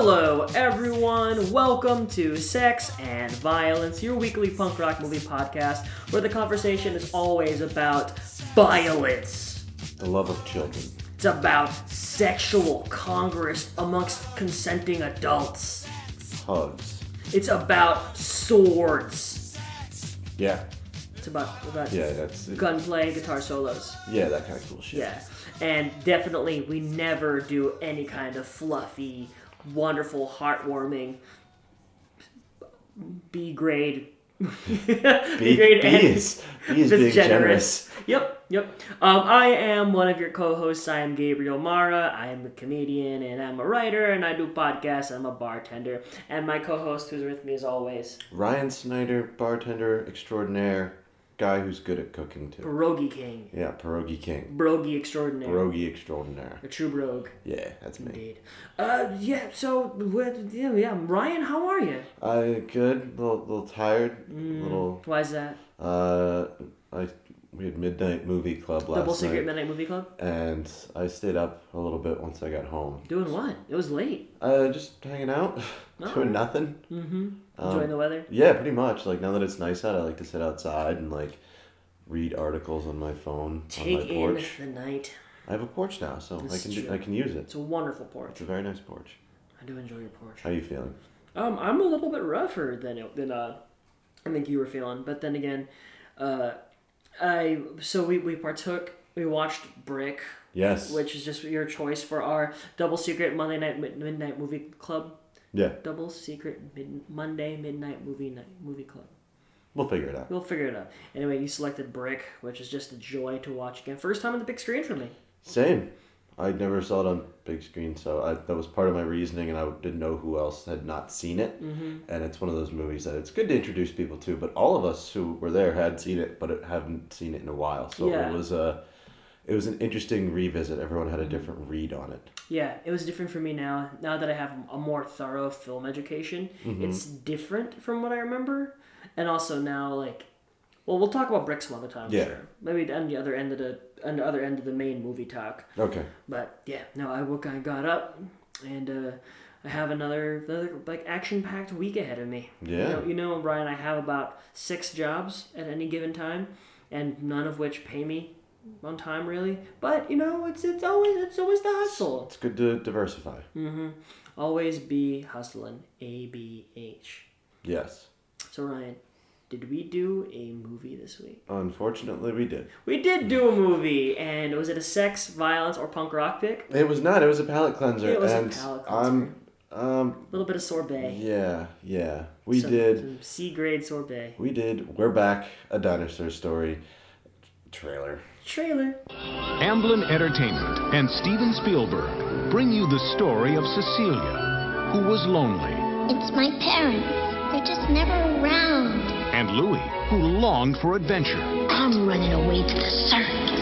Hello, everyone. Welcome to Sex and Violence, your weekly punk rock movie podcast where the conversation is always about violence. The love of children. It's about sexual congress amongst consenting adults. Hugs. It's about swords. Yeah. It's about, about Yeah, that's gunplay, guitar solos. yeah, that kind of cool shit. Yeah. And definitely, we never do any kind of fluffy, wonderful, heartwarming B grade. B B, B is B is being generous. Yep, yep. Um, I am one of your co-hosts. I am Gabriel Mara. I am a comedian and I'm a writer and I do podcasts. I'm a bartender. And my co-host, who's with me as always, Ryan Snyder, bartender extraordinaire, guy who's good at cooking too. Pierogi King, Yeah, pierogi king, Brogy extraordinaire, pierogi extraordinaire. a true brogue. Yeah, that's me. Indeed. Uh, yeah. So, what? Yeah, yeah. Ryan, how are you? I good, little a little tired, A little. Why is that? Uh, I we had midnight movie club last night. Double Secret night, Midnight Movie Club. and I stayed up a little bit once I got home. Doing what? It was late. Uh, just hanging out, Oh. doing nothing. Mm-hmm. Um, Enjoying the weather. Yeah, pretty much. Like now that it's nice out, I like to sit outside and like read articles on my phone Take on my in porch. the night. I have a porch now, so I can do. I can use it. It's a wonderful porch. It's a very nice porch. I do enjoy your porch. How are you feeling? Um, I'm a little bit rougher than it, than uh, I think you were feeling. But then again, uh, I so we we partook. We watched Brick, Yes. which is just your choice for our double secret Monday night midnight movie club. Yeah, Double secret mid- Monday midnight movie night movie club. we'll figure it out. We'll figure it out. Anyway, you selected Brick, which is just a joy to watch again. First time on the big screen for me. Same. I never saw it on big screen, so I, that was part of my reasoning, and I didn't know who else had not seen it. Mm-hmm. And it's one of those movies that it's good to introduce people to, but all of us who were there had seen it, but it haven't seen it in a while. So Yeah. it was a, it was an interesting revisit. Everyone had a different read on it. Yeah, it was different for me now. Now that I have a more thorough film education, it's different from what I remember. And also now, like, well, we'll talk about Brick some other time. Yeah. Sure. Maybe on the other end of the on the other end of the main movie talk. Okay. But yeah, no, I woke, I got up, and uh, I have another, another like action packed week ahead of me. Yeah. You know, you know, Brian, I have about six jobs at any given time, and none of which pay me on time really. But you know, it's it's always it's always the hustle. It's good to diversify. Mm-hmm. Always be hustling. A B H. Yes. So Ryan, did we do a movie this week? Unfortunately, we did. We did do a movie, and was it a sex, violence, or punk rock pick? It was not. It was a palate cleanser, It was a and palate I'm, um, A little bit of sorbet. yeah, yeah. We Some- did. some C grade sorbet. We did. We're back. A dinosaur story. Trailer. Trailer. Amblin Entertainment and Steven Spielberg bring you the story of Cecilia, who was lonely, It's my parents. They're just never around. and Louis, who longed for adventure. I'm running away to the circus.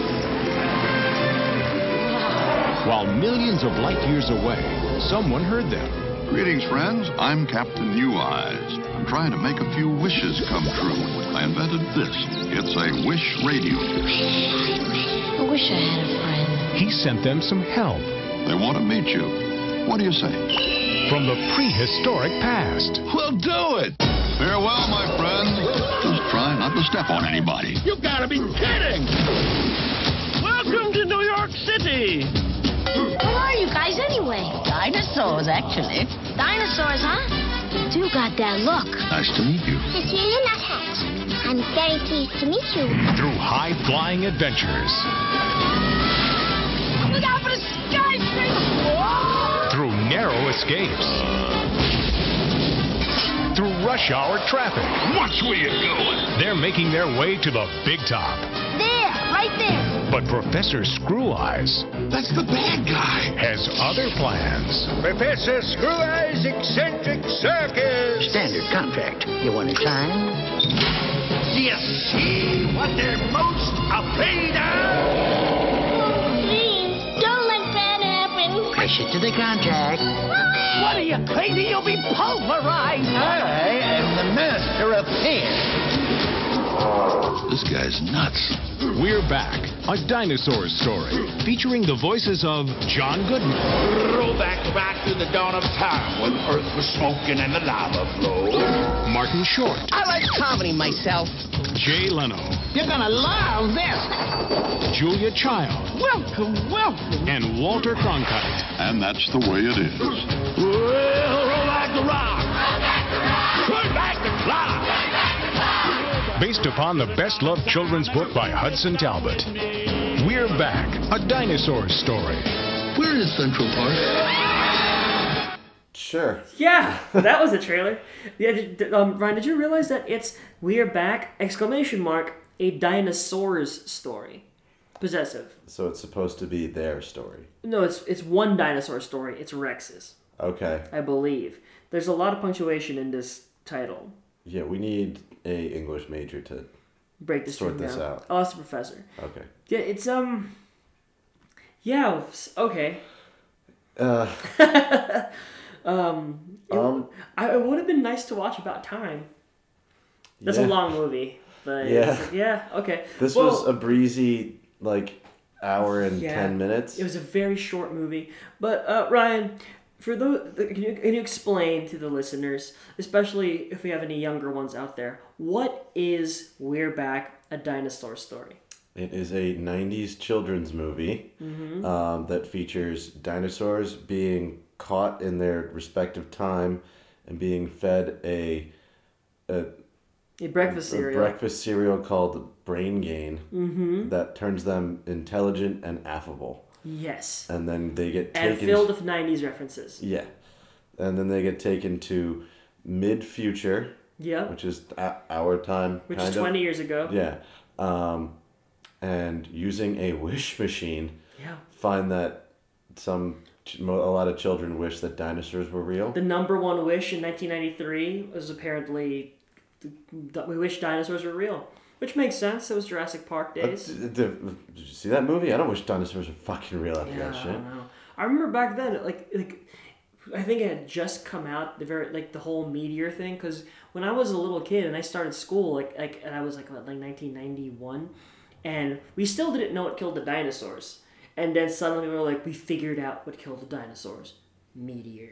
While millions of light years away, someone heard them. Greetings, friends. I'm Captain Neweyes. I'm trying to make a few wishes come true. I invented this. It's a wish radio. I wish I had a friend. He sent them some help They want to meet you. What do you say? from the prehistoric past. We'll do it. Farewell, my friends. Just try not to step on anybody. You gotta be kidding! Welcome to New York City! What are you guys anyway? Dinosaurs, actually. Dinosaurs, huh? You do got that look. Nice to meet you. Cecilia Nuthatch. I'm very pleased to meet you. Through high flying adventures, Look out for the skyscraper! through narrow escapes, through rush hour traffic. Watch where you're going. They're making their way to the big top. There, right there. But Professor Screweyes That's the bad guy. has other plans. Professor Screweyes Eccentric Circus! Standard contract. You want to sign? Do you see what they're most afraid of? Please, don't let that happen. Pressure to the contract. What are you crazy? You'll be pulverized! I am the master of fear. This guy's nuts. We're back, a dinosaur story, featuring the voices of John Goodman, Roll back, back to the dawn of time when Earth was smoking and the lava flowed. Martin Short, I like comedy myself. Jay Leno, You're gonna love this. Julia Child, Welcome, welcome. and Walter Cronkite. And that's the way it is. Well, roll back the rock. Roll back the clock. Based upon the best loved children's book by Hudson Talbot. We're back, a dinosaur story. Where is Central Park? Sure. Yeah, that was the trailer. Yeah, did- did- um, Ryan, did you realize that it's "We're back!" exclamation mark a dinosaurs story, possessive. So it's supposed to be their story. No, it's it's one dinosaur story. It's Rex's, Okay. I believe. There's a lot of punctuation in this title. Yeah, we need a English major to. Break this Sort this down. out. The professor. Okay. Yeah, it's um. Yeah. Okay. Uh, Um. it- Um, I, it would have been nice to watch about time. That's yeah. a long movie, but Yeah. yeah. Okay. This Well, was a breezy like hour and Yeah. ten minutes. It was a very short movie. But uh, Ryan, for those, can you, can you explain to the listeners, especially if we have any younger ones out there, what is We're Back, a dinosaur story? It is a '90s children's movie um, that features dinosaurs being caught in their respective time and being fed a a, A breakfast a cereal. breakfast cereal called Brain Grain that turns them intelligent and affable, yes. and then they get And filled with 90s references. Yeah, and then they get taken to mid future, Yeah. which is our time, Which kind is of. 20 years ago. Yeah, um, and using a wish machine, Yeah. find that some a lot of children wish that dinosaurs were real. The number one wish in 1993 was apparently we wish dinosaurs were real. Which makes sense. It was Jurassic Park Uh, days. d- d- Did you see that movie? I don't wish dinosaurs were fucking real after Yeah, that I shit. don't know. I remember back then, like like I think it had just come out the very like the whole meteor thing because when I was a little kid and I started school like like and I was like what, like 1991 and we still didn't know what killed the dinosaurs and then suddenly we were like we figured out what killed the dinosaurs meteor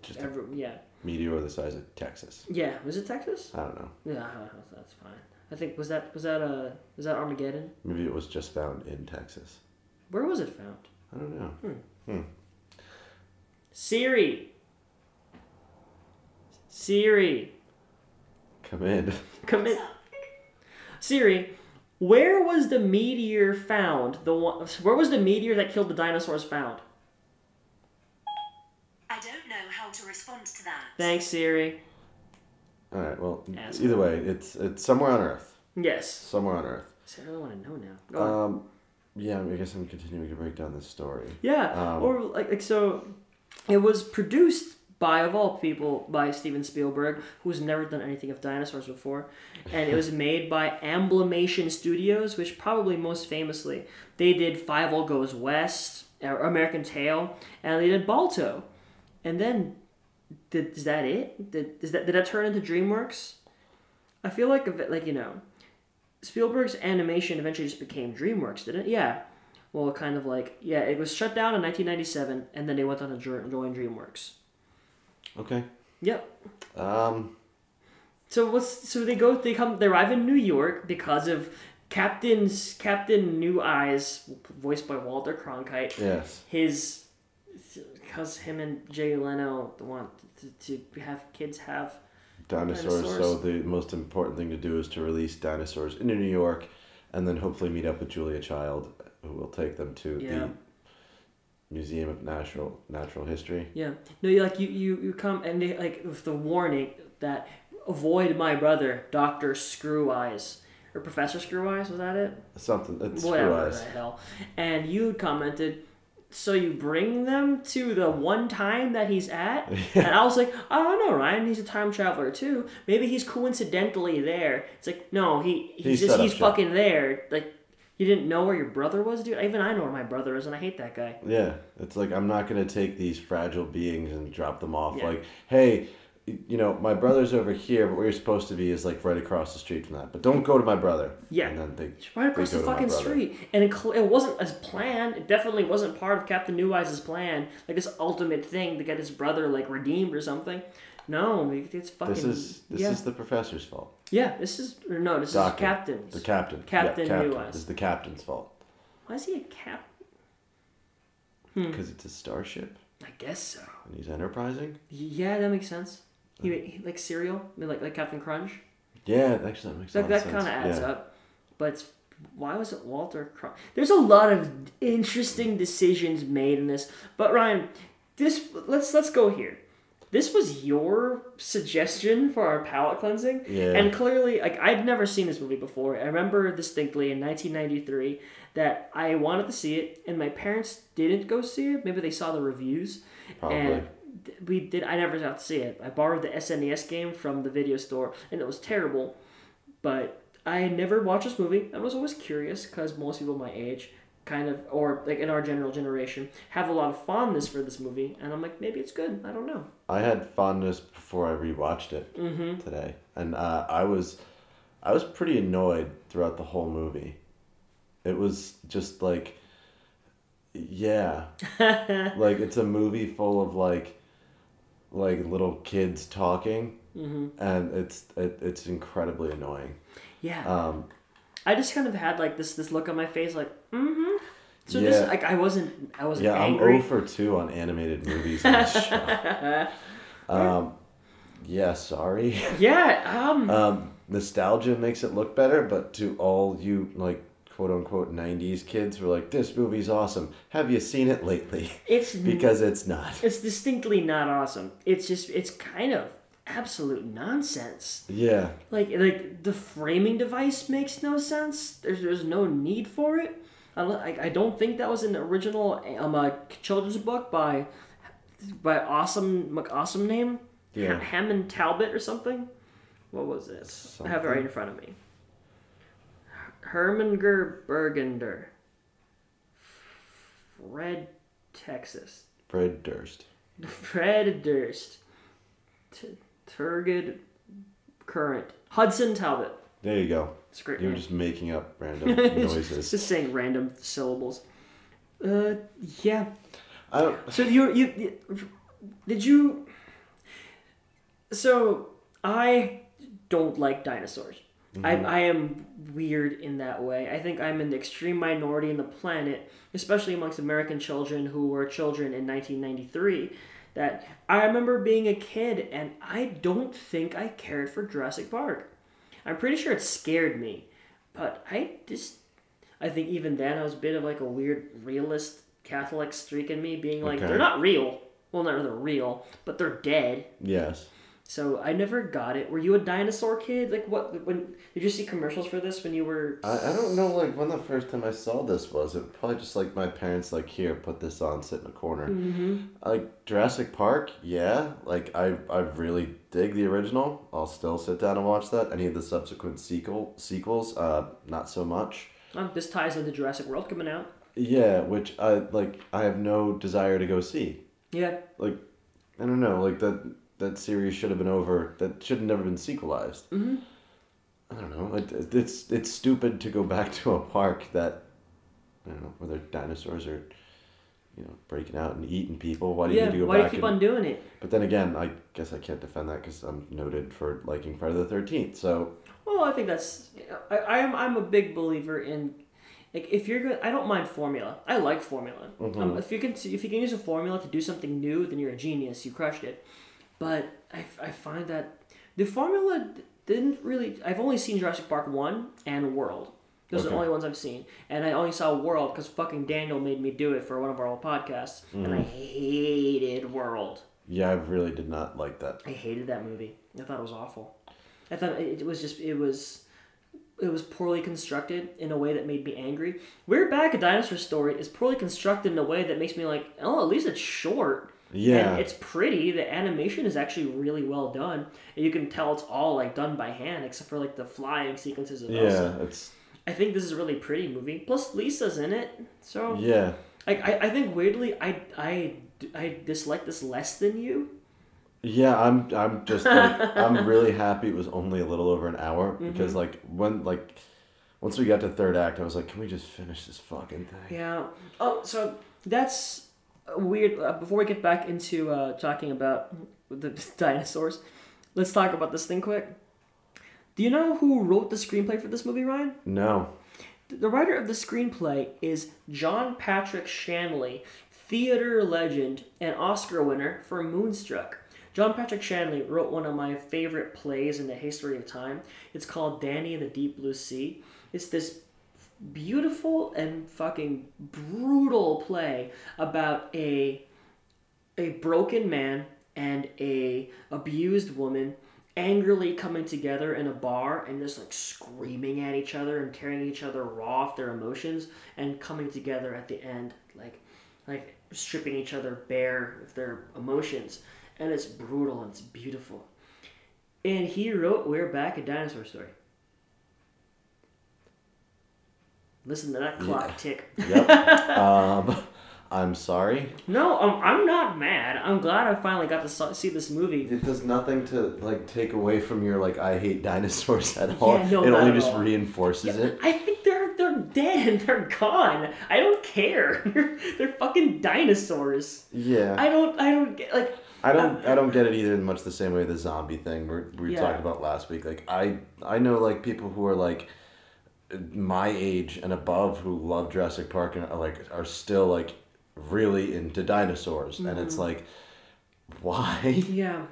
Just every, yeah Meteor the size of Texas. yeah was it Texas I don't know. yeah that's fine I think was that was that uh was that Armageddon Maybe it was just found in Texas. where was it found I don't know. Hmm. Siri Siri Come in. Come in. Siri, where was the meteor found? The one, where was the meteor that killed the dinosaurs found? I don't know how to respond to that. Thanks, Siri. All right. Well, Asshole. either way, it's it's somewhere on Earth. Yes. Somewhere on Earth. So I really want to know now. Go on. Um, yeah. I guess I'm continuing to break down this story. yeah. um, or like, like so, it was produced by of all people by Steven Spielberg, who's never done anything of dinosaurs before, and it was made by Amblimation Studios, which probably most famously they did Fievel Goes West, or American Tail, and they did Balto, and then did is that it? Did is that did that turn into DreamWorks? I feel like like you know, Spielberg's animation eventually just became DreamWorks, didn't it? Yeah. Well, kind of like yeah, it was shut down in 1997, and then they went on to join DreamWorks. Okay. Yep. Um. So what's so they go they come they arrive in New York because of Captain's Captain Neweyes, voiced by Walter Cronkite. Yes. His because him and Jay Leno want to, to have kids have Dinosaurs, So the most important thing to do is to release dinosaurs into New York, and then hopefully meet up with Julia Child, who will take them to Yeah. the Museum of Natural Natural History. Yeah. No, you like you you you come and they like with the warning that avoid my brother, Doctor Screweyes. Or Professor Screweyes, was that it? Something. It's Whatever Screweyes. the hell. And you commented, so you bring them to the one time that he's at? And I was like, I don't know, Ryan. He's a time traveler too. Maybe he's coincidentally there. It's like, no, he He he's just he's shop. fucking there. Like, you didn't know where your brother was, dude. Even I know where my brother is, and I hate that guy. Yeah, it's like I'm not gonna take these fragile beings and drop them off. Yeah. Like, hey, you know, my brother's over here, but where you're supposed to be is like right across the street from that. But don't go to my brother. Yeah. And then they right across they the fucking street, and it, it wasn't as planned. It definitely wasn't part of Captain Neweyes' plan, like this ultimate thing to get his brother like redeemed or something. No, it's fucking. This is this yeah. is the professor's fault. yeah. This is or no. This Doctor. is Captain's. The captain. Captain yeah, New captain. Eyes. This is the captain's fault Why is he a cap? Hmm. because it's a starship I guess so. and he's enterprising. Yeah, that makes sense. He, he like cereal, I mean, like like Captain Crunch. Yeah, actually that makes That that kind of adds yeah. up. But why was it Walter Crunch? There's a lot of interesting decisions made in this. But Ryan, this let's let's go here. This was your suggestion for our palate cleansing, Yeah. and clearly, like I'd never seen this movie before. I remember distinctly in 1993 that I wanted to see it, and my parents didn't go see it. Maybe they saw the reviews, Probably. and we did. I never got to see it. I borrowed the SNES game from the video store, and it was terrible. But I never watched this movie. I was always curious because most people my age, kind of, or like in our general generation, have a lot of fondness for this movie, and I'm like, maybe it's good. I don't know. I had fondness before I rewatched it Mm-hmm. today, and uh, I was, I was pretty annoyed throughout the whole movie. It was just like, yeah, like it's a movie full of like, like little kids talking, Mm-hmm. and it's it, it's incredibly annoying. Yeah. Um, I just kind of had like this this look on my face, like, mm-hmm. So this like I wasn't I wasn't yeah, angry. I'm 0 for two on animated movies on show. um, yeah, sorry. Yeah. Um. Um, nostalgia makes it look better, but to all you like quote unquote '90s kids were like, "This movie's awesome," have you seen it lately? it's because it's not. it's distinctly not awesome. It's just it's kind of absolute nonsense. Yeah, Like like the framing device makes no sense. There's there's no need for it. I, I, don't think that was an original um a children's book by by awesome awesome name. Yeah. Hammond Talbot or something. What was it? I have it right in front of me. Hermanger Burgunder. Fred Texas. Fred Durst. Fred Durst. T- Turgid Current. Hudson Talbot. There you go. It's great You're name. just making up random noises. Just saying random syllables. Uh, yeah. I don't. So you, you did you? So I don't like dinosaurs. I mm-hmm. I am weird in that way. I think I'm an extreme minority in the planet, especially amongst American children who were children in 1993. That I remember being a kid, and I don't think I cared for Jurassic Park. I'm pretty sure it scared me, but I just I think even then I was a bit of like a weird realist Catholic streak in me, being like Okay. they're not real. Well, not they're real, but they're dead. Yes. So I never got it. Were you a dinosaur kid? Like what? When did you see commercials for this when you were? I, I don't know like when the first time I saw this was. It probably just like my parents like here put this on, sit in a corner. Mm-hmm. Like Jurassic Park, yeah. Like I I really dig the original. I'll still sit down and watch that. Any of the subsequent sequel sequels, uh, not so much. Um, this ties into Jurassic World coming out. Yeah, which I like. I have no desire to go see. Yeah, Like, I don't know. Like that that series should have been over. That should have never been sequelized. Mm-hmm. I don't know. It, it- it's it's stupid to go back to a park that, I don't know, dinosaurs are, you know, breaking out and eating people. Why do you yeah. need to go Why do you keep and, on doing it? But then again, I guess I can't defend that because I'm noted for liking Friday the Thirteenth. So Well, I think that's. I, I am. I'm a big believer in. Like if you're good, I don't mind formula. I like formula. Um, if you can, if you can use a formula to do something new, then you're a genius. You crushed it. But I, I find that the formula didn't really. I've only seen Jurassic Park one and World. Those are the only ones I've seen, and I only saw World because fucking Daniel made me do it for one of our old podcasts, and I mm. hated World. yeah, I really did not like that. I hated that movie. I thought it was awful. I thought it, it was just it was it was poorly constructed in a way that made me angry. We're Back, a Dinosaur Story is poorly constructed in a way that makes me like, oh, at least it's short. Yeah. And it's pretty. The animation is actually really well done. And you can tell it's all like done by hand, except for like the flying sequences of Elsa. Yeah, it's I think this is a really pretty movie. Plus Lisa's in it. So yeah. like I, I think weirdly I I I dislike this less than you. Yeah, I'm. I'm just. Like, I'm really happy it was only a little over an hour because, mm-hmm. like, when like, once we got to third act, I was like, can we just finish this fucking thing? Yeah. Oh, so that's weird. Uh, before we get back into uh, talking about the dinosaurs, let's talk about this thing quick. Do you know who wrote the screenplay for this movie, Ryan? No. The writer of the screenplay is John Patrick Shanley, theater legend and Oscar winner for Moonstruck. John Patrick Shanley wrote one of my favorite plays in the history of time. It's called Danny and the Deep Blue Sea. It's this beautiful and fucking brutal play about a a broken man and a abused woman angrily coming together in a bar and just like screaming at each other and tearing each other raw off their emotions and coming together at the end like like stripping each other bare of their emotions. And it's brutal and it's beautiful. And he wrote we're back a dinosaur story listen to that clock tick Yep. um, I'm sorry. no um, i'm not mad i'm glad i finally got to see this movie It does nothing to like take away from your like I hate dinosaurs at all. Yeah, no, it only just all. reinforces it. I think they're they're dead and they're gone. I don't care. They're, they're fucking dinosaurs. Yeah. I don't I don't get like I don't I don't get it either in much the same way the zombie thing we we Yeah. talked about last week. Like I I know like people who are like my age and above who love Jurassic Park and are like are still like really into dinosaurs and it's Mhm. like why? yeah.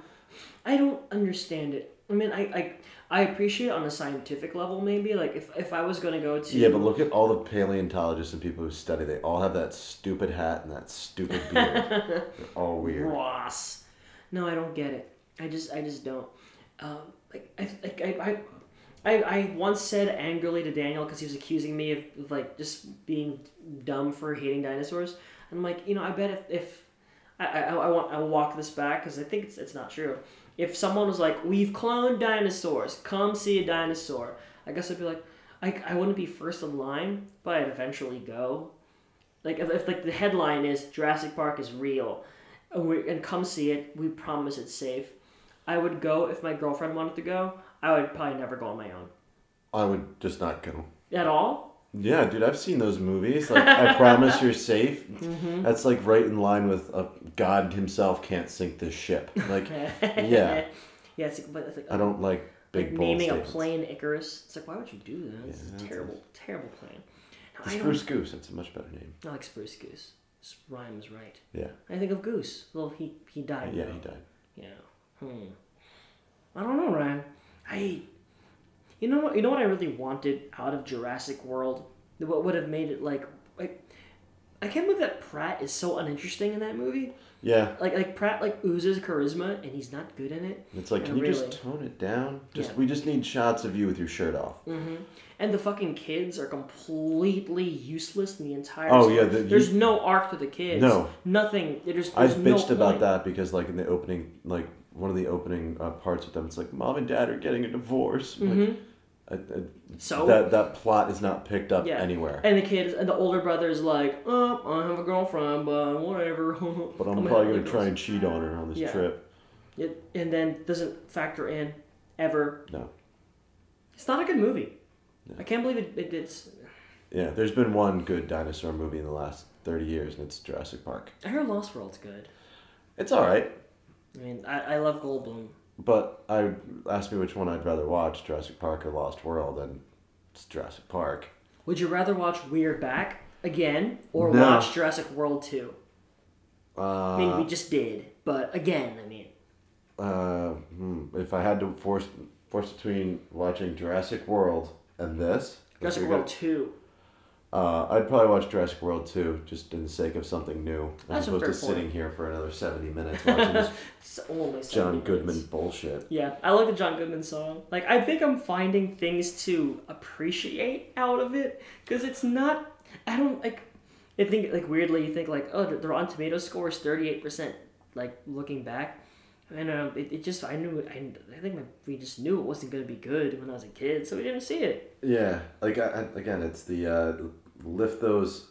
I don't understand it. I mean I I, I appreciate it on a scientific level maybe like if, if I was going to go to Yeah, but look at all the paleontologists and people who study. They all have that stupid hat and that stupid beard. They're all weird. Ross. No, I don't get it. I just I just don't. Um, like I like I. I I, I once said angrily to Daniel because he was accusing me of, of like just being dumb for hating dinosaurs. And I'm like, you know, I bet if, if I, I, I want I'll walk this back because I think it's, it's not true. If someone was like, we've cloned dinosaurs, come see a dinosaur, I guess I'd be like, I, I wouldn't be first in line, but I'd eventually go. Like if, if like the headline is Jurassic Park is real, and, we, and come see it, we promise it's safe. I would go if my girlfriend wanted to go. I would probably never go on my own I would just not go. at all. Yeah, dude, I've seen those movies. Like, I promise you're safe. Mhm. That's like right in line with uh, God himself can't sink this ship. Like, yeah, yeah. But like I don't like big like naming statements. a plane Icarus. It's like why would you do that? It's Yeah, a terrible, terrible plane. No, Spruce Goose. That's a much better name. I like Spruce Goose. S- Rhymes right. Yeah. I think of Goose. Well, he he died. Yeah, though. he died. Yeah. Hmm. I don't know, Ryan. I. You know what? You know what I really wanted out of Jurassic World. What would have made it like like. I can't believe that Pratt is so uninteresting in that movie. Yeah. Like like Pratt like oozes charisma and he's not good in it. It's like, Yeah, can you really. just tone it down? Just Yeah. we just need shots of you with your shirt off. hmm And the fucking kids are completely useless in the entire. Oh, story. yeah, the- there's you- no arc to the kids. No. nothing. There's, I there's bitched no about point. that because like in the opening, like one of the opening uh, parts with them, it's like mom and dad are getting a divorce. I'm Like. I, I, So? that that plot is not picked up Yeah. anywhere. And the kid, and the older brother is like, oh, I have a girlfriend, but whatever. But I'm, gonna probably gonna try and cheat on her on this Yeah. trip. It, and then doesn't factor in ever. No. It's not a good movie. I can't believe it, it. It's. Yeah, there's been one good dinosaur movie in the last thirty years, and it's Jurassic Park. I heard Lost World's good. It's all right, I mean, I, I love Goldblum. but I asked me which one I'd rather watch: Jurassic Park or Lost World, and it's Jurassic Park. Would you rather watch Weird Back again or No. watch Jurassic World 2? Uh, I mean, we just did, but again, I mean, uh, hmm, if I had to force force between watching Jurassic World and this, Jurassic World gonna- 2. Uh, I'd probably watch Jurassic World 2 just in the sake of something new, as That's a opposed to fair sitting here for another seventy minutes watching this It's only 70 John minutes. Goodman bullshit. Yeah, I like the John Goodman song. Like, I think I'm finding things to appreciate out of it because it's not. I don't like. I think like weirdly you think like oh the, Rotten Tomato score is thirty eight percent. Like looking back, and um, it, it just I knew. I, I think my, we just knew it wasn't gonna be good when I was a kid, so we didn't see it. Yeah, like I, again, it's the uh, lift those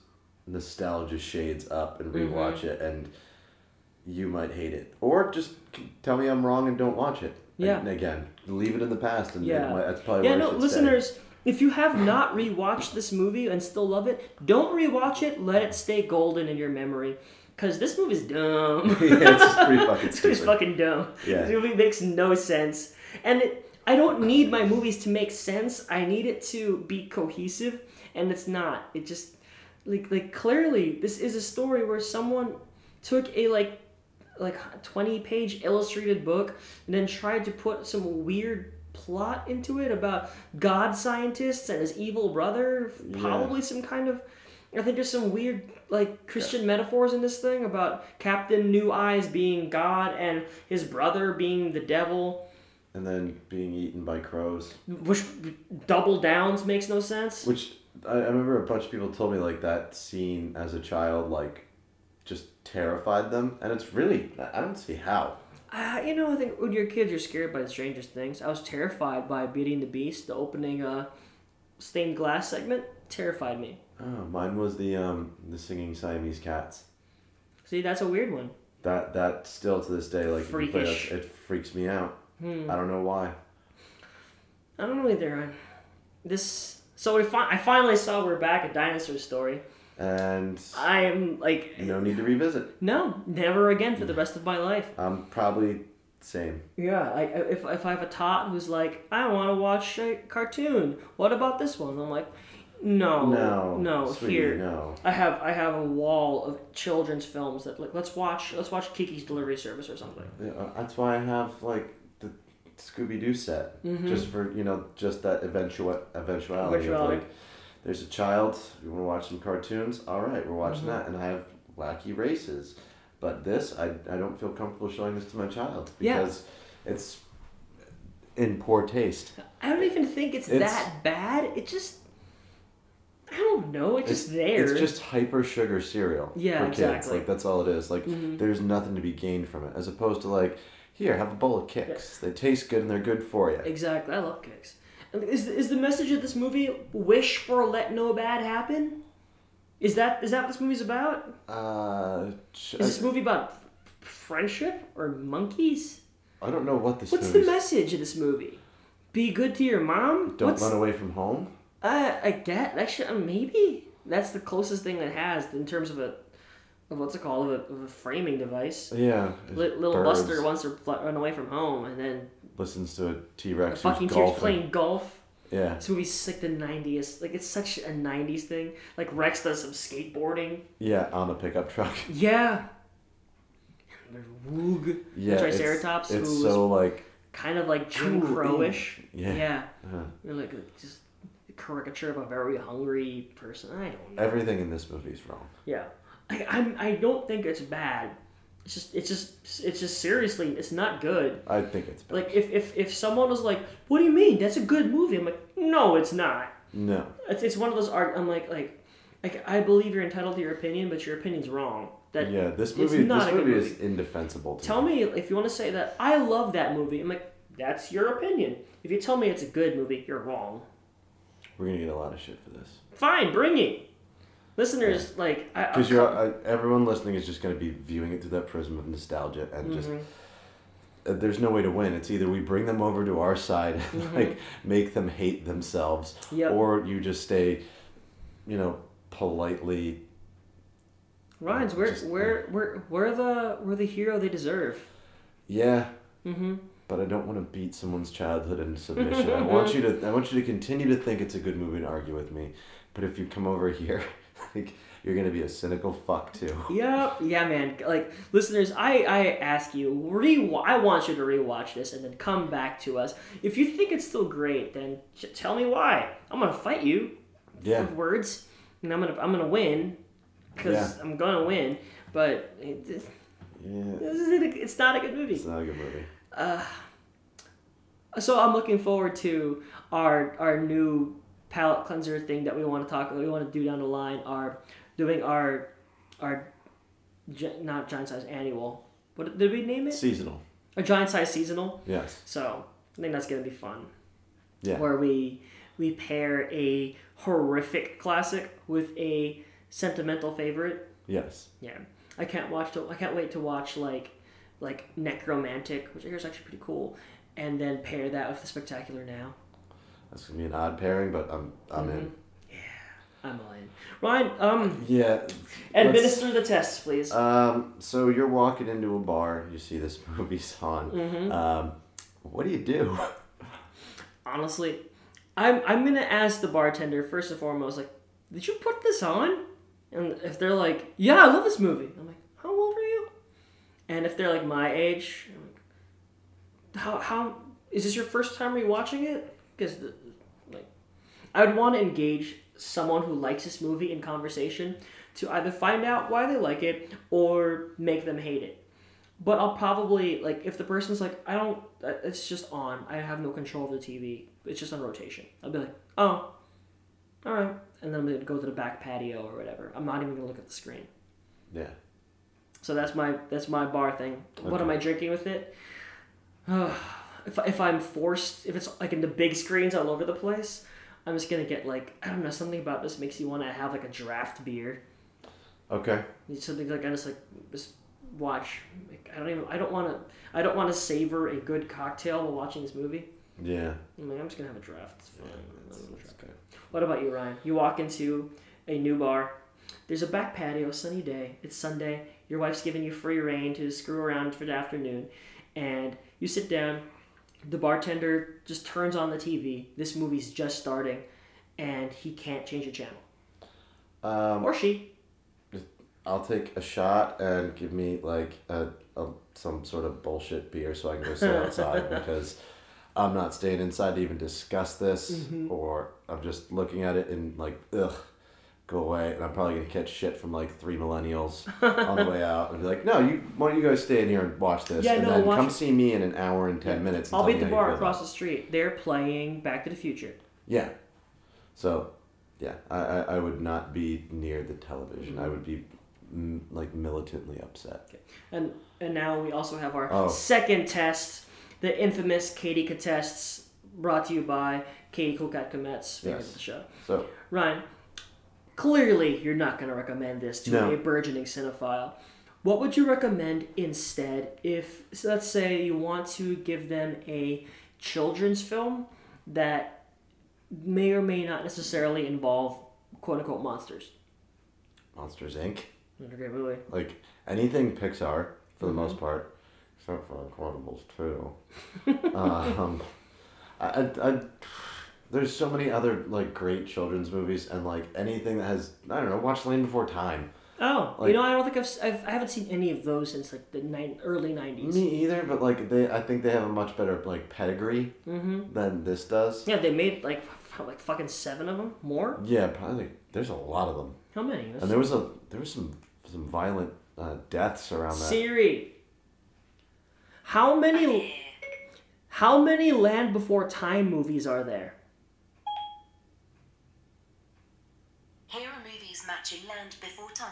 nostalgia shades up and Mm-hmm. rewatch it, and you might hate it, or just tell me I'm wrong and don't watch it. Yeah. And again, leave it in the past, and Yeah. might- that's probably yeah, no, listeners, if you have not rewatched this movie and still love it, don't rewatch it. Let it stay golden in your memory. Because this movie is dumb. Yeah, it's pretty fucking stupid. fucking dumb. Yeah. This movie makes no sense. And it, I don't need my movies to make sense. I need it to be cohesive, and it's not. It just like like clearly this is a story where someone took a like like 20 page illustrated book and then tried to put some weird plot into it about god scientists and his evil brother probably some kind of i think there's some weird like christian metaphors in this thing about captain new eyes being god and his brother being the devil and then being eaten by crows. which double downs makes no sense Which I, I remember a bunch of people told me like that scene as a child like just terrified them, and it's really I don't see how. Uh, you know, I think when you're kids, you're scared by the strangest things. I was terrified by Beauty and the Beast, the opening uh, stained glass segment. Terrified me. Oh, mine was the um the singing Siamese cats. See, that's a weird one. That that still to this day like if you play that, Freakish. it freaks me out. Hmm. I don't know why. I don't know either. This. So we fi- I finally saw we're back at Dinosaur Story. And I'm like, no need to revisit. no, never again for the rest of my life. I'm probably same. Yeah, like if, if I have a tot who's like, I want to watch a cartoon. What about this one? I'm like, no, No, no. sweetie, here, no. I have I have a wall of children's films that like let's watch let's watch Kiki's Delivery Service or something. Yeah, uh, that's why I have like the Scooby Doo set, just for you know just that eventual eventuality. Of, like, there's a child. You want to watch some cartoons? All right, we're watching that, and I have wacky races. But this, I, I don't feel comfortable showing this to my child Yeah. because it's in poor taste. I don't even think it's, It's- that bad. It just I don't know. It's, just there. It's just hyper sugar cereal Yeah, for kids. exactly. Mm-hmm. Like that's all it is. Like there's nothing to be gained from it, as opposed to like here, have a bowl of Kix. They taste good and they're good for you. exactly. I love Kix. Is is the message of this movie wish for let no bad happen? Is that is that what this movie's about? Uh, Is this movie about friendship or monkeys? I don't know what this What's the message of this movie? Be good to your mom. Don't What's, run away from home. Uh, I get actually uh, maybe that's the closest thing that has in terms of a of what's it called of a, of a framing device. Yeah. Li- little birds. Buster wants to run away from home, and then listens to a T Rex fucking tears golfing. playing golf. Yeah. This movie's like the '90s. Like it's such a '90s thing. Like Rex does some skateboarding. Yeah, on a pickup truck. Yeah. There's Woog, Yeah. the Triceratops, It's, who's so like. kind of like Jim Crowish. yeah. Yeah. uh, You're like just caricature of a very hungry person. I don't know. everything in this movie is wrong. Yeah, I I'm, I don't think it's bad. It's just it's just it's just seriously it's not good. I think it's bad. Like if if if someone was like, "What do you mean? That's a good movie?" I'm like, "No, it's not." no. It's, it's one of those art. I'm like like like I believe you're entitled to your opinion, but your opinion's wrong. That Yeah, this movie. not This a good movie movie. is indefensible. To Tell me. me if you want to say that I love that movie. I'm like, that's your opinion. If you tell me it's a good movie, you're wrong. We're gonna get a lot of shit for this. Fine, bring it. Listeners, like, Because you're uh, everyone listening is just to be viewing it through that prism of nostalgia and just Mm-hmm. uh, there's no way to win. It's either we bring them over to our side and Mm-hmm. like make them hate themselves, Yep. or you just stay, you know, politely. Ryan's we're Just- we're we're we're the we're the hero they deserve. Yeah. Mm-hmm. But I don't want to beat someone's childhood into submission. I want you to. I want you to continue to think it's a good movie and argue with me. But if you come over here, like you're gonna be a cynical fuck too. Yeah, yeah, man. Like listeners, I I ask you, re I want you to rewatch this and then come back to us. If you think it's still great, then tell me why. I'm gonna fight you Yeah. with words, and I'm gonna I'm gonna win because Yeah. I'm gonna win. But it, this Yeah. it's not a good movie. It's not a good movie. Uh, so I'm looking forward to our our new palate cleanser thing that we want to talk. We want to do down the line. Our doing our our not giant size annual. What did we name it? Seasonal. A giant size seasonal. Yes. So I think that's gonna be fun. Yeah. Where we we pair a horrific classic with a sentimental favorite. Yes. Yeah. I can't watch. To, I can't wait to watch like like Nekromantik, which I hear is actually pretty cool, and then pair that with the Spectacular Now. That's gonna be an odd pairing, but I'm I'm in. Yeah, I'm all in. Ryan, um, Yeah. administer the tests, please. Um, so you're walking into a bar, you see this movie's on. Mhm. Um, what do you do? Honestly, I'm I'm gonna ask the bartender first and foremost, like, did you put this on? And if they're like, yeah, I love this movie, I'm like, how old are you? And if they're like my age, how how is this your first time rewatching it? Because like, I would want to engage someone who likes this movie in conversation to either find out why they like it or make them hate it. But I'll probably like if the person's like, I don't, uh, it's just on. I have no control of the TV. It's just on rotation. I'll be like, oh, all right, and then I'm gonna go to the back patio or whatever. I'm not even gonna look at the screen. Yeah. So that's my that's my bar thing. What am I drinking with it? if if I'm forced, if it's like in the big screens all over the place, I'm just gonna get like I don't know something about this makes you want to have like a draft beer. Okay. Something like I just like just watch. Like, I don't even I don't want to I don't want to savor a good cocktail while watching this movie. Yeah. I'm, like, I'm just gonna have a draft. It's fine. Gonna draft. What about you, Ryan? You walk into a new bar. There's a back patio, sunny day. It's Sunday. Your wife's giving you free reign to screw around for the afternoon, and you sit down. The bartender just turns on the TV. This movie's just starting, and he can't change the channel. Um, Or she. I'll take a shot and give me like a, a some sort of bullshit beer so I can go sit outside because I'm not staying inside to even discuss this Mhm. or I'm just looking at it and like ugh go away and I'm probably gonna catch shit from like three millennials on the way out and be like no you why don't you guys stay in here and watch this Yeah, and no, then watch come it. see me in an hour and ten minutes and I'll tell be me at the how you bar feel about across the street. They're playing Back to the Future. Yeah. So, yeah, I, I, I would not be near the television. I would be mm, like militantly upset. And and now we also have our Oh. second test, the infamous Katie Contests, brought to you by Katie Kolkat Kometz, favorite Yes. of the show. So, Ryan, clearly you're not going to recommend this to No. a burgeoning cinephile. What would you recommend instead if, so let's say, you want to give them a children's film that may or may not necessarily involve quote unquote monsters? Monsters Inc. Another great movie. Like anything Pixar for the Mhm. most part, except for Incredibles too. um, I, I, I, there's so many other like great children's movies and like anything that has I don't know. Watch Land Before Time. Oh, Like- you know, I don't think I've, I've I haven't seen any of those since like the nine, early nineties. Me either, but like they, I think they have a much better like pedigree Mhm. than this does. Yeah, they made like f- like fucking seven of them. More? Yeah, probably. There's a lot of them. How many? And there was a there was some some violent uh, deaths around that. Siri. How many? How many Land Before Time movies are there? Here are movies matching Land Before Time.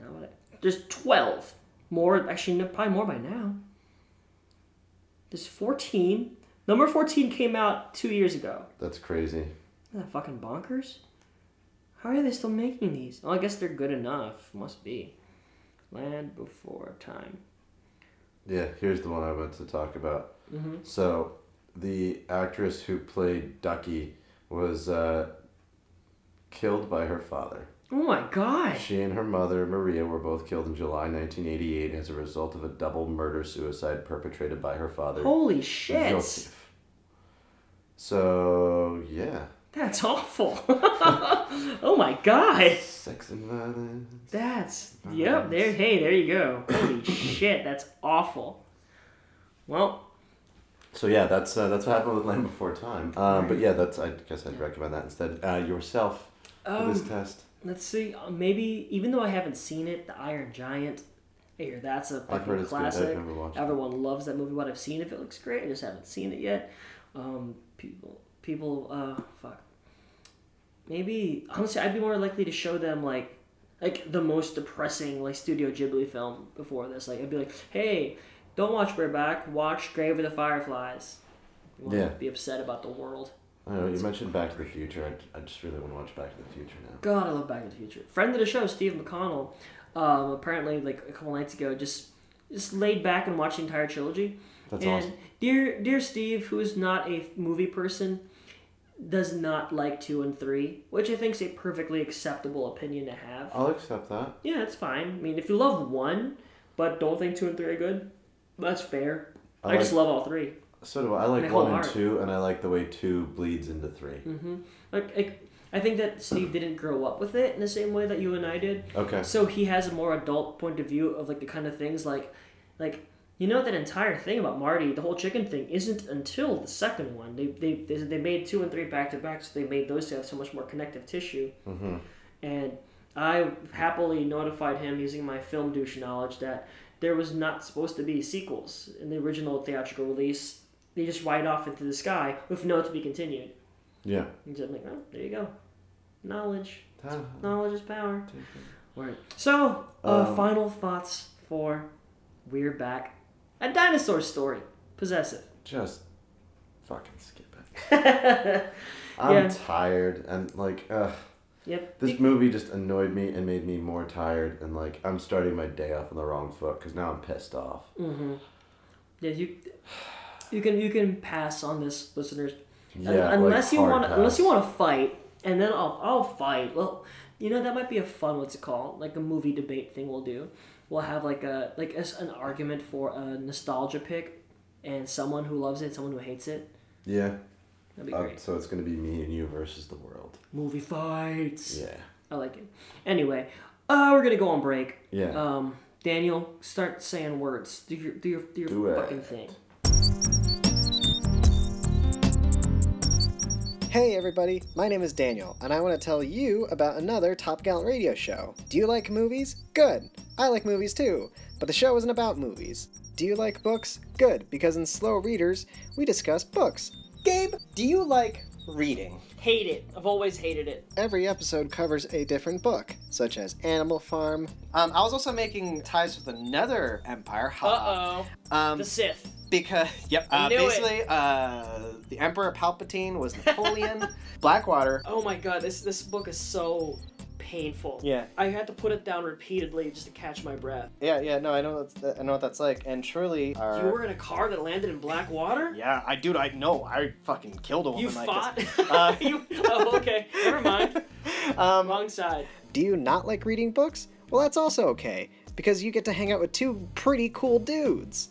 No, there's twelve. More, actually, no, probably more by now. There's fourteen. Number fourteen came out two years ago. That's crazy. Isn't that fucking bonkers? How are they still making these? Well, I guess they're good enough. Must be. Land Before Time. Yeah, here's the one I meant to talk about. Mhm. So, the actress who played Ducky was uh, killed by her father. Oh my gosh. She and her mother, Maria, were both killed in July 1988 as a result of a double murder suicide perpetrated by her father. Holy shit. Joseph. So, yeah. That's awful. oh my god. Sex and violence. That's yep. There. Hey, there you go. Holy shit. That's awful. Well, So yeah, that's uh, that's what happened with Land Before Time. Um, but yeah, that's I guess I'd recommend that instead. Uh, yourself for this Um, test. Let's see. uh, Maybe even though I haven't seen it, The Iron Giant. Hear that's a I've fucking heard it's good. I've classic. never watched it. Everyone loves that movie. What I've seen of it looks great. I just haven't seen it yet. Um, people, people, uh, fuck. Maybe honestly, I'd be more likely to show them like, like the most depressing like Studio Ghibli film before this. Like I'd be like, hey, don't watch Bareback. Watch Grave of the Fireflies. You wanna Yeah. Be upset about the world. I know. You mentioned Back to the Future. I, I just really want to watch Back to the Future now. God, I love Back to the Future. Friend of the show, Steve McConnell, um, apparently like a couple nights ago, just just laid back and watched the entire trilogy. That's and awesome. dear dear Steve, who is not a movie person, does not like two and three, which I think is a perfectly acceptable opinion to have. I'll accept that. Yeah, it's fine. I mean, if you love one, but don't think two and three are good, that's fair. I, I just love all three. So do I. I like My one and two, and I like the way two bleeds into 3 Mm-hmm. Like, like, I think that Steve didn't grow up with it in the same way that you and I did. Okay. So he has a more adult point of view of like the kind of things like, like you know that entire thing about Marty, the whole chicken thing, isn't until the second one. They they they, they made two and three back to back, so they made those two have so much more connective tissue. Mm-hmm. And I happily notified him using my film douche knowledge that there was not supposed to be sequels in the original theatrical release. They just ride off into the sky with no to be continued. Yeah. And so I'm like, oh, there you go. Knowledge. Knowledge is power. Word. So, uh, Um, final thoughts for We're Back. A dinosaur story. Possessive. Just fucking skip it. I'm Yeah. tired and like, ugh. Yep. This movie just annoyed me and made me more tired, and like I'm starting my day off on the wrong foot because now I'm pissed off. Mm-hmm. Yeah, you you can you can pass on this, listeners. Yeah, unless like, you want pass. unless you want to fight, and then I'll I'll fight. Well, you know that might be a fun what's it called like a movie debate thing we'll do. We'll have like a like as an argument for a nostalgia pick, and someone who loves it, someone who hates it. Yeah. That'd be Uh, great. so it's gonna be me and you versus the world. Movie fights. Yeah. I like it. Anyway, uh, we're gonna go on break. Yeah. Um, Daniel, start saying words. Do your do your do your Do it. fucking thing. Hey everybody, my name is Daniel, and I want to tell you about another Top Gallant radio show. Do you like movies? Good. I like movies too, but the show isn't about movies. Do you like books? Good, because in Slow Readers, we discuss books. Gabe, do you like reading? Hate it. I've always hated it. Every episode covers a different book, such as Animal Farm. Um, I was also making ties with another empire. Uh oh. Um, the Sith. Because yep, uh, knew it. basically, uh, the Emperor Palpatine was Napoleon. Blackwater. Oh my god, this this book is so painful. Yeah. I had to put it down repeatedly just to catch my breath. Yeah, yeah, no, I know that's, I know what that's like, and surely our... You were in a car that landed in black water? Yeah, I dude, I know. I fucking killed a woman You like fought? this. Uh, you, oh, okay. Never mind. um, Wrong side. do you not like reading books? Well, that's also okay because you get to hang out with two pretty cool dudes.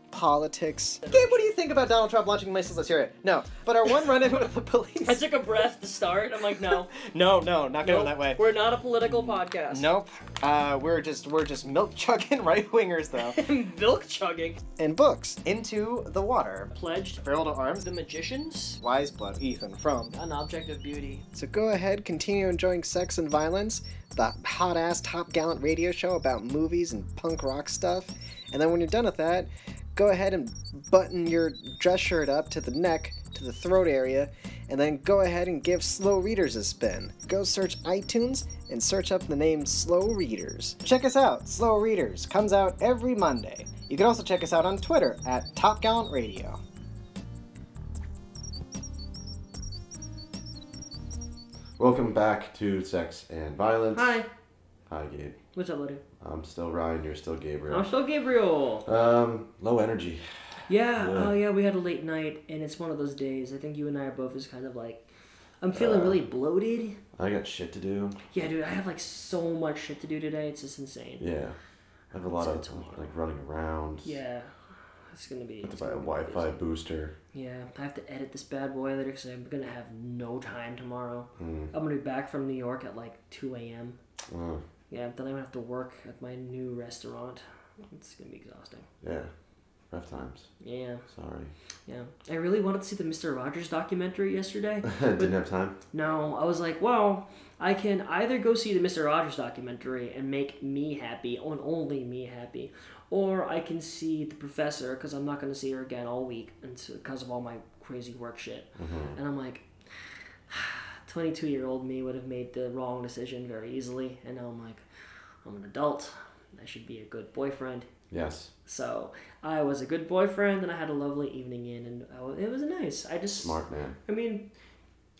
politics. Gabe, what do you think about Donald Trump launching missiles to Syria? No, but our one run-in with the police. I took a breath to start. I'm like, no. no, no, not going Nope. that way. We're not a political podcast. Nope. Uh, we're just we're just milk chugging right wingers though. Milk chugging. and books into the water. Pledged. Feral to arms. The Magicians. Wise blood. Ethan Frome. An object of beauty. So go ahead, continue enjoying Sex and Violence, the hot ass Top Gallant radio show about movies and punk rock stuff. And then when you're done with that, go ahead and button your dress shirt up to the neck, to the throat area, and then go ahead and give Slow Readers a spin. Go search iTunes and search up the name Slow Readers. Check us out, Slow Readers comes out every Monday. You can also check us out on Twitter at Top Gallant Radio. Welcome back to Sex and Violence. Hi. Hi, Gabe. What's up, buddy? I'm still Ryan. You're still Gabriel. I'm still Gabriel. Um, low energy. Yeah, Yeah. oh yeah, we had a late night, and it's one of those days. I think you and I are both just kind of like, I'm feeling Uh, really bloated. I got shit to do. Yeah, dude, I have like so much shit to do today. It's just insane. Yeah. I have a lot It's- of like running around. Yeah, it's gonna be. I have to buy a Wi-Fi busy. booster. Yeah, I have to edit this bad boy later because I'm gonna have no time tomorrow. Mm. I'm gonna be back from New York at like 2 a.m. Oh, Yeah, then I'm gonna have to work at my new restaurant. It's gonna be exhausting. yeah. Rough times. Yeah, Sorry. yeah. I really wanted to see the Mister Rogers documentary yesterday. Didn't have time. No, I was like, well, I can either go see the Mister Rogers documentary and make me happy, and only me happy, or I can see the professor because I'm not going to see her again all week because of all my crazy work shit. Mm-hmm. And I'm like, 22 year old me would have made the wrong decision very easily, and now I'm like, I'm an adult. I should be a good boyfriend. Yes. So I was a good boyfriend, and I had a lovely evening in, and I wa- it was nice. I just Smart man. I mean,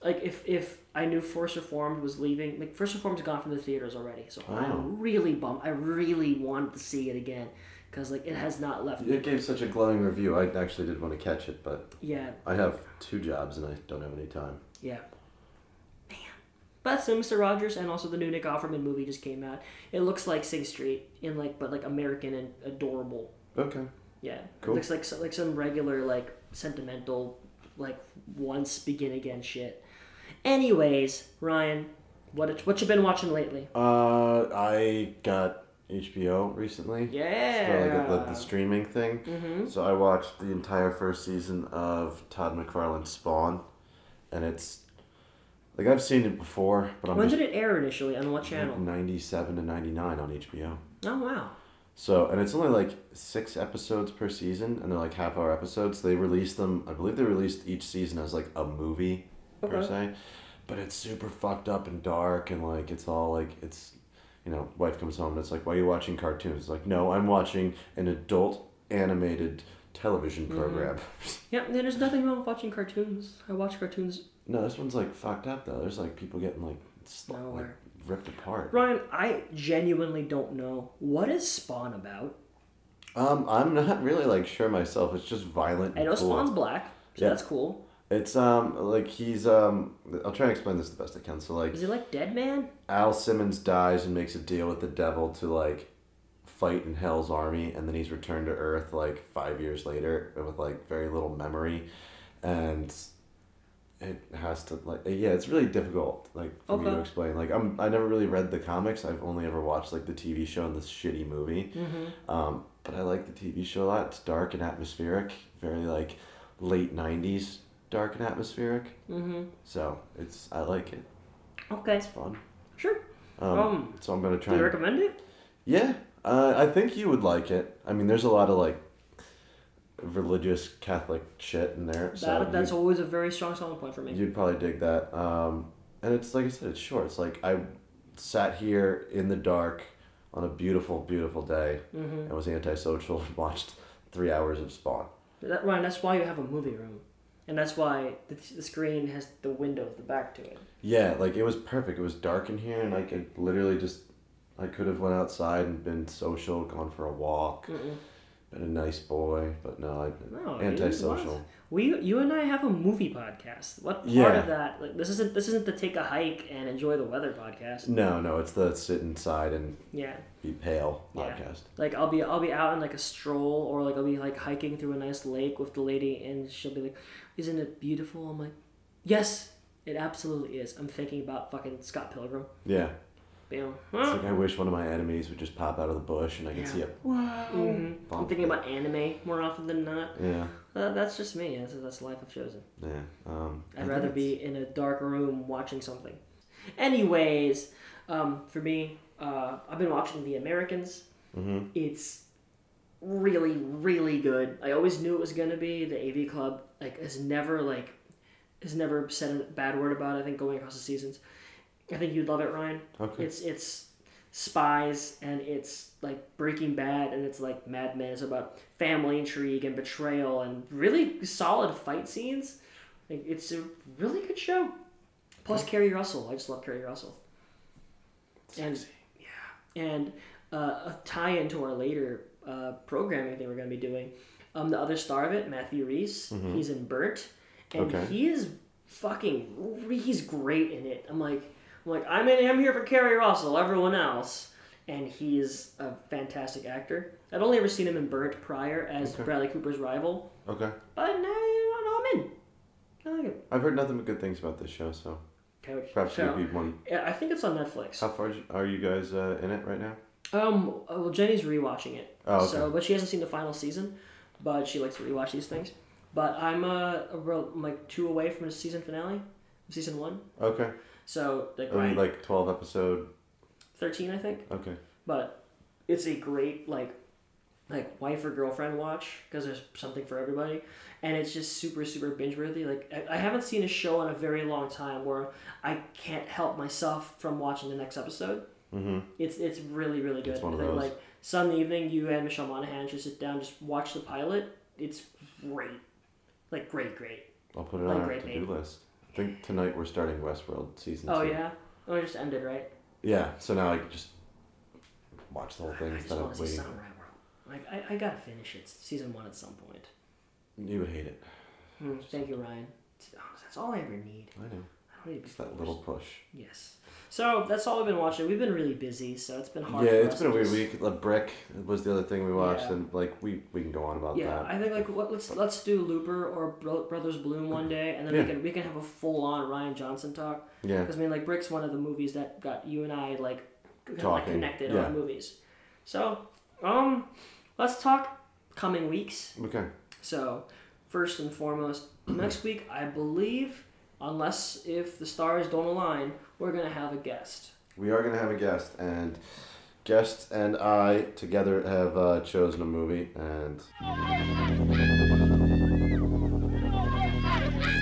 like if if I knew First Reformed was leaving, like First Reformed's gone from the theaters already, so Oh. I'm really bummed. I really wanted to see it again because like it has not left me. It gave such a glowing review. I actually did want to catch it, but Yeah, I have two jobs and I don't have any time. yeah. But so Mr. Rogers and also the new Nick Offerman movie just came out. It looks like Sing Street in like but like American and adorable. Okay. Yeah, Cool. it looks like like some regular like sentimental like once begin again shit. Anyways, Ryan, what what you been watching lately? Uh, I got HBO recently. Yeah. Like the, the streaming thing. Mhm. So I watched the entire first season of Todd McFarlane's Spawn, and it's like I've seen it before, but I'm When just did it air initially? On what channel? ninety seven to ninety nine on HBO. Oh wow. So and it's only like six episodes per season, and they're like half hour episodes. They release them. I believe they released each season as like a movie per se, but it's super fucked up and dark, and like it's all like it's, you know, wife comes home and it's like, why are you watching cartoons? It's like, no, I'm watching an adult animated television Mhm. program. Yeah, there's nothing wrong with watching cartoons. I watch cartoons. No, this one's like fucked up though. There's like people getting like sl- like Nowhere. ripped apart. Ryan, I genuinely don't know what is Spawn about. Um, I'm not really like sure myself. It's just violent. I know cool. Spawn's black, so Yeah. that's cool. It's um like he's um I'll try and explain this the best I can. So like Is he like Dead Man? Al Simmons dies and makes a deal with the devil to like fight in Hell's army and then he's returned to Earth like five years later with like very little memory and it has to like yeah it's really difficult like for me to explain like I'm I never really read the comics I've only ever watched like the TV show and this shitty movie Mhm. um, but I like the TV show a lot it's dark and atmospheric very like late 90s dark and atmospheric Mm-hmm. so it's I like it Okay. it's fun Sure. um, Um, so I'm gonna Do try. you and- recommend it? Yeah, uh, I think you would like it. I mean, there's a lot of like religious Catholic shit in there, so that, that's always a very strong selling point for me. you'd probably dig that. Um, and it's like I said, it's short. It's like I sat here in the dark on a beautiful, beautiful day Mhm. and was antisocial and watched three hours of Spawn. That, Ryan, that's why you have a movie room. And that's why the, the screen has the window at the back to it. Yeah, like it was perfect. It was dark in here, and like I literally just I could have went outside and been social, gone for a walk, Mm-mm. Been a nice boy, but no, I No, antisocial. We, you and I have a movie podcast. What part Yeah. of that? Like this isn't this isn't the take a hike and enjoy the weather podcast. No, no, it's the sit inside and Yeah. be pale Yeah. podcast. Like I'll be I'll be out on like a stroll or like I'll be like hiking through a nice lake with the lady and she'll be like, "Isn't it beautiful?" I'm like, "Yes, it absolutely is." I'm thinking about fucking Scott Pilgrim. Yeah. Bam. It's like I wish one of my enemies would just pop out of the bush and I could Yeah. see it. Wow. Mhm. I'm thinking about anime more often than not. Yeah. Uh, that's just me. That's, that's the life I've chosen. Yeah. Um, I'd rather it's- be in a dark room watching something. Anyways, um, for me, uh, I've been watching The Americans. Mhm. It's really, really good. I always knew it was gonna be. The AV Club like has never like has never said a bad word about it. I think going across the seasons, I think you'd love it, Ryan. Okay. It's it's spies and it's like Breaking Bad and it's like Mad Men. It's about family intrigue and betrayal and really solid fight scenes. Like, it's a really good show. Plus Keri Russell. I just love Keri Russell. And yeah, and uh, a tie into our later uh, programming thing we're going to be doing. Um, the other star of it, Matthew Rhys. Mhm. He's in Burnt, and Okay. he is fucking. He's great in it. I'm like, I'm like, I'm in. I'm here for Keri Russell. Everyone else, and he's a fantastic actor. I'd only ever seen him in Burnt prior as Okay. Bradley Cooper's rival, Okay. but now, I'm in. I like it. I've heard nothing but good things about this show, so Okay, perhaps so- you'd be one. Yeah, I think it's on Netflix. How far are you guys uh, in it right now? Um, uh, well, Jenny's rewatching it. Oh, okay. So, but she hasn't seen the final season. but she likes to rewatch these things. But I'm uh, I'm like two away from the season finale, season one. Okay. So like Only like twelve episode. thirteen, I think. Okay. But it's a great like like wife or girlfriend watch because there's something for everybody, and it's just super super binge worthy. Like I, I haven't seen a show in a very long time where I can't help myself from watching the next episode. Mm-hmm. It's it's really really good. It's one of those. Like some evening, you and Michelle Monaghan just sit down, just watch the pilot. It's great, like great, great. I'll put it Like on our great to-do list. I think tonight we're starting Westworld season Oh two. yeah, oh it just ended right. Yeah. So now I can just watch the whole thing I just instead want of to see waiting. Samurai World. Like I, I gotta finish it, season one at some point. You would hate it. Hmm, thank you, Ryan. That's all I ever need. I know. I don't need to be It's that little push. Yes. So that's all we've been watching. We've been really busy, so it's been hard. yeah, it's been a weird just- week. The Brick was the other thing we watched, Yeah. and like we we can go on about Yeah, that. I think like what, let's let's do Looper or Bro- Brothers Bloom one day, and then Yeah. we can we can have a full on Rian Johnson talk. Yeah. Because I mean, like Brick's one of the movies that got you and I like kind of like connected yeah. on movies. So, um, let's talk coming weeks. Okay. So, first and foremost, next week I believe, unless if the stars don't align, we're gonna have a guest. We are gonna have a guest, and guest and I together have uh, chosen a movie, and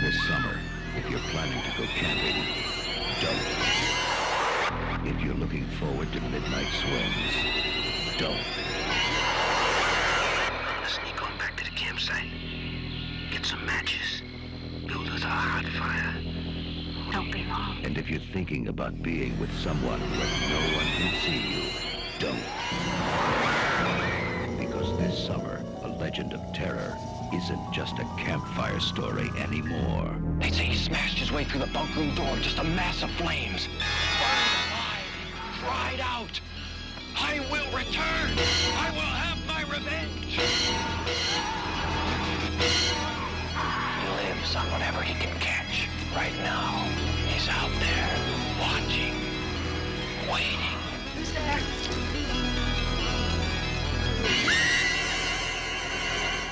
This summer, if you're planning to go camping, don't. If you're looking forward to midnight swims, don't. Hot fire. Don't be long. And if you're thinking about being with someone where no one can see you, don't. Because this summer, a legend of terror isn't just a campfire story anymore. They say he smashed his way through the bunk room door, just a mass of flames. Burned alive. Cried out. I will return. I will have my revenge. He lives on whatever he can catch. Right now, he's out there, watching, waiting. Who's there?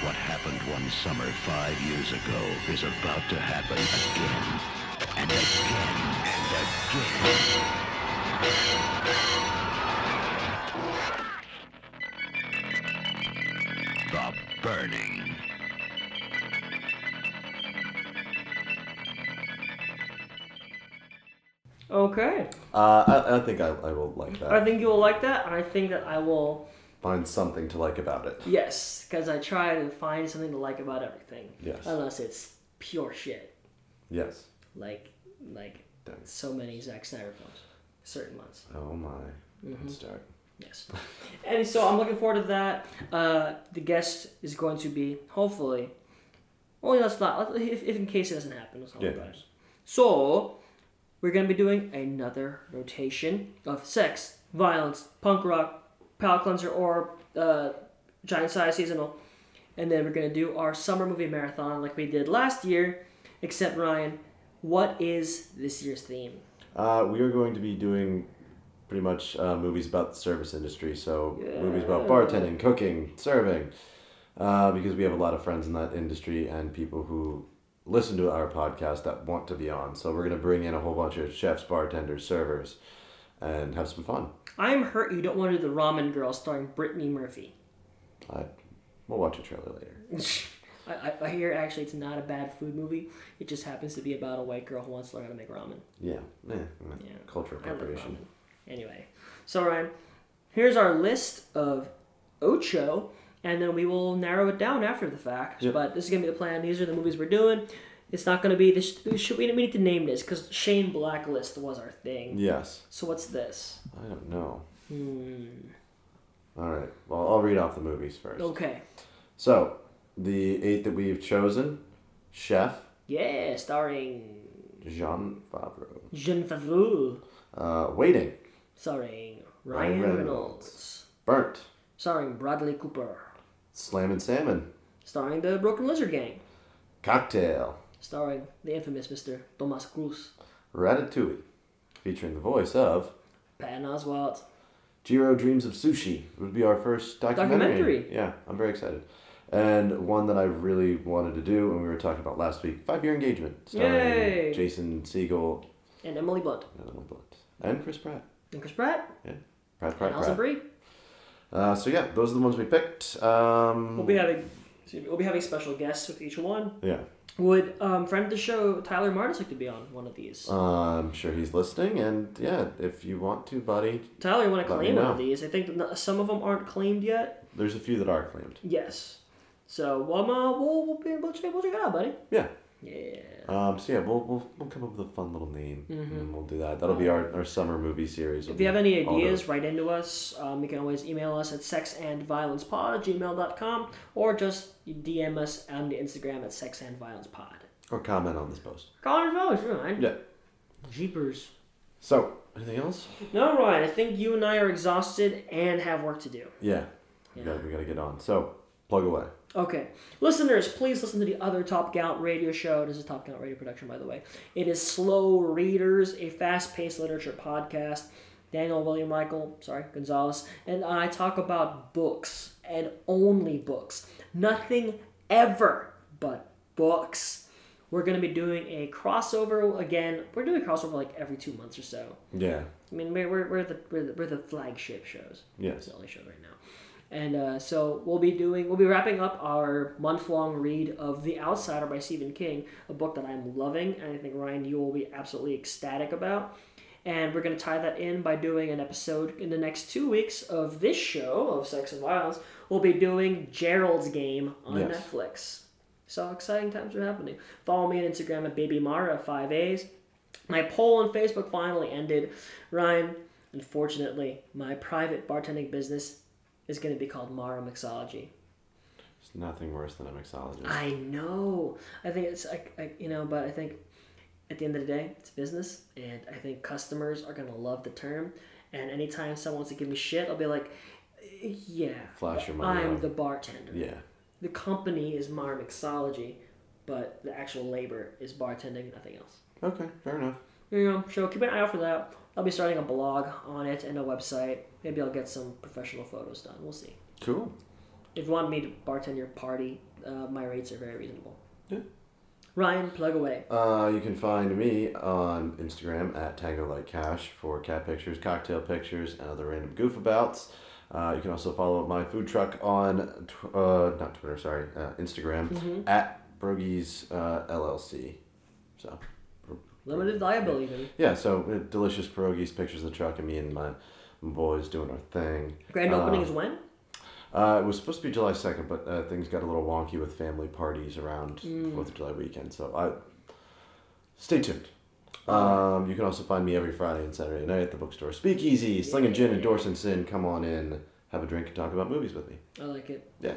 What happened one summer five years ago is about to happen again, and again and again Okay. uh, I, I think I, I will like that. I think you will like that, I think that I will. Find something to like about it. Yes, because I try to find something to like about everything. Yes. Unless it's pure shit, Yes. like like Dang. so many Zack Snyder films, certain ones. Oh my. Mhm. Good start. Yes. and so I'm looking forward to that. Uh, the guest is going to be hopefully. Only let's not if, if in case it doesn't happen. Let's Yeah. worry about it. So we're gonna be doing another rotation of sex, violence, punk rock, palate cleanser, or uh, giant size seasonal, and then we're gonna do our summer movie marathon like we did last year. Except Ryan, what is this year's theme? Uh, we are going to be doing pretty much uh, movies about the service industry. So movies about bartending, cooking, serving, uh, because we have a lot of friends in that industry and people who listen to our podcast that want to be on. So we're gonna bring in a whole bunch of chefs, bartenders, servers, and have some fun. I'm hurt you don't want to do the Ramen Girl starring Brittany Murphy. I, we'll watch a trailer later. I, I, hear actually it's not a bad food movie. It just happens to be about a white girl who wants to learn how to make ramen. Yeah, eh, Yeah. cultural I appropriation. Anyway, so Ryan, here's our list of ocho, and then we will narrow it down after the fact. Yep. But this is gonna be the plan. These are the movies we're doing. It's not gonna be this. Should we, we need to name this because Shane Blacklist was our thing. Yes. So what's this? I don't know. Hmm. All right. Well, I'll read off the movies first. Okay. So, the eight that we've chosen: Chef Yeah, starring Jon Favreau, Jon Favreau, uh, Waiting, starring Ryan Ryan Reynolds. Reynolds, Burnt, starring Bradley Cooper, Slammin' Salmon, starring the Broken Lizard Gang, Cocktail, starring the infamous Mr. Tomas Cruz, Ratatouille, featuring the voice of Patton Oswalt, Jiro Dreams of Sushi. It would be our first documentary. Documentary. Yeah, I'm very excited. And one that I really wanted to do, and we were talking about last week, Five Year Engagement, starring Yay! Jason Segel And Emily Blunt. and Emily Blunt. And Chris Pratt. And Chris Pratt. Yeah. Pratt, Pratt, And Alison Pratt. Brie. Uh, so yeah, those are the ones we picked. Um, We'll be having me, we'll be having special guests with each one. yeah. Would um, friend of the show Tyler Martis like to be on one of these? Uh, I'm sure he's listening, and yeah, if you want to, buddy, Tyler, you want to claim one of these? I think some of them aren't claimed yet. there's a few that are claimed. Yes. So well, uh, we'll we'll, be, we'll, check, we'll check it out, buddy. Yeah. Yeah. Um, so yeah, we'll, we'll we'll come up with a fun little name, Mhm. and we'll do that. That'll be our, our summer movie series. If you have any ideas, those. write into us. Um, you can always email us at sexandviolencepod at gmail.com or just DM us on the Instagram at sexandviolencepod. or comment on this post. Call your phone, sure, man. Yeah. Jeepers. So anything else? No, Ryan, I think you and I are exhausted and have work to do. Yeah. We got we got to get on. So plug away. Okay. Listeners, please listen to the other Top Gallant radio show. This is Top Gallant radio production, by the way. It is Slow Readers, a fast paced literature podcast. Daniel William Michael, sorry, Gonzalez, and I talk about books and only books. Nothing ever but books. We're going to be doing a crossover again. We're doing a crossover like every two months or so. Yeah. I mean, we're, we're, the, we're, the, we're the flagship shows. Yes. It's the only show right now. And uh, so we'll be doing, we'll be wrapping up our month long read of The Outsider by Stephen King, a book that I'm loving, and I think Ryan, you will be absolutely ecstatic about. And we're going to tie that in by doing an episode in the next two weeks of this show of Sex and Violence. We'll be doing Gerald's Game on Yes. Netflix. So exciting times are happening. Follow me on Instagram at BabyMara5As. My poll on Facebook finally ended. Ryan, unfortunately, my private bartending business is going to be called Mara Mixology. It's nothing worse than a mixologist. I know. I think it's like, I, you know, but I think at the end of the day, it's business, and I think customers are gonna love the term. And anytime someone wants to give me shit, I'll be like, yeah, Flash your money I'm on. the bartender. Yeah. The company is Mara Mixology, but the actual labor is bartending, nothing else. Okay, fair enough. There you go. So keep an eye out for that. I'll be starting a blog on it and a website. Maybe I'll get some professional photos done. We'll see. Cool. If you want me to bartend your party, uh, my rates are very reasonable. Yeah. Ryan, plug away. Uh, you can find me on Instagram at Tango Like Cash for cat pictures, cocktail pictures, and other random goofabouts. Uh, you can also follow my food truck on, tw- uh, not Twitter, sorry, uh, Instagram Mhm. at Brogies uh, LLC. So, Limited liability, baby. yeah, so uh, delicious pierogies, pictures of the truck, and me and my, my boys doing our thing. Grand opening Uh, is when? Uh, it was supposed to be July 2nd, but uh, things got a little wonky with family parties around Mm. 4th of July weekend. So I stay tuned. Um, you can also find me every Friday and Saturday night at the bookstore Speakeasy, Slinging Gin and Dorson Sin. Come on in, have a drink, and talk about movies with me. I like it. Yeah.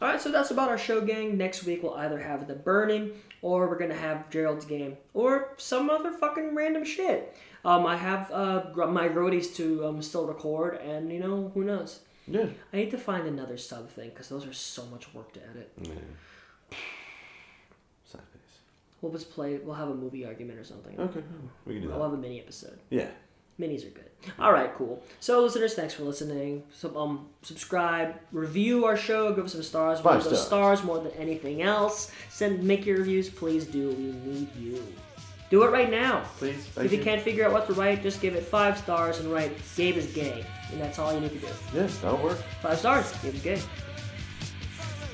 All right, so that's about our show, gang. Next week we'll either have The Burning, or we're gonna have Gerald's Game, or some other fucking random shit. Um, I have uh, my roadies to um, still record, and you know who knows. Yeah. I need to find another sub thing because those are so much work to edit. Yeah. Sad face. We'll just play. We'll have a movie argument or something. Okay, we can do that. We'll have a mini episode. Yeah. Minis are good. All right, cool. So, listeners, thanks for listening. So, um, subscribe, review our show, give us some stars. Five stars. stars more than anything else. Send, make your reviews, please do. We need you. Do it right now. Please. if you, you. can't figure out what to write, just give it five stars and write "Gabe is gay," and that's all you need to do. Yeah, that'll work. Five stars. Gabe is gay.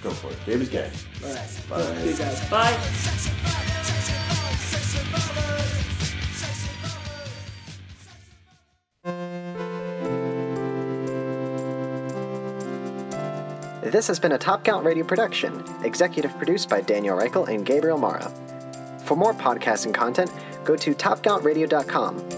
Go for it. Gabe is gay. All right. Bye. Guys. Bye. This has been a Top Count Radio production, executive produced by Daniel Reichel and Gabriel Mara. For more podcasting content, go to topcountradio.com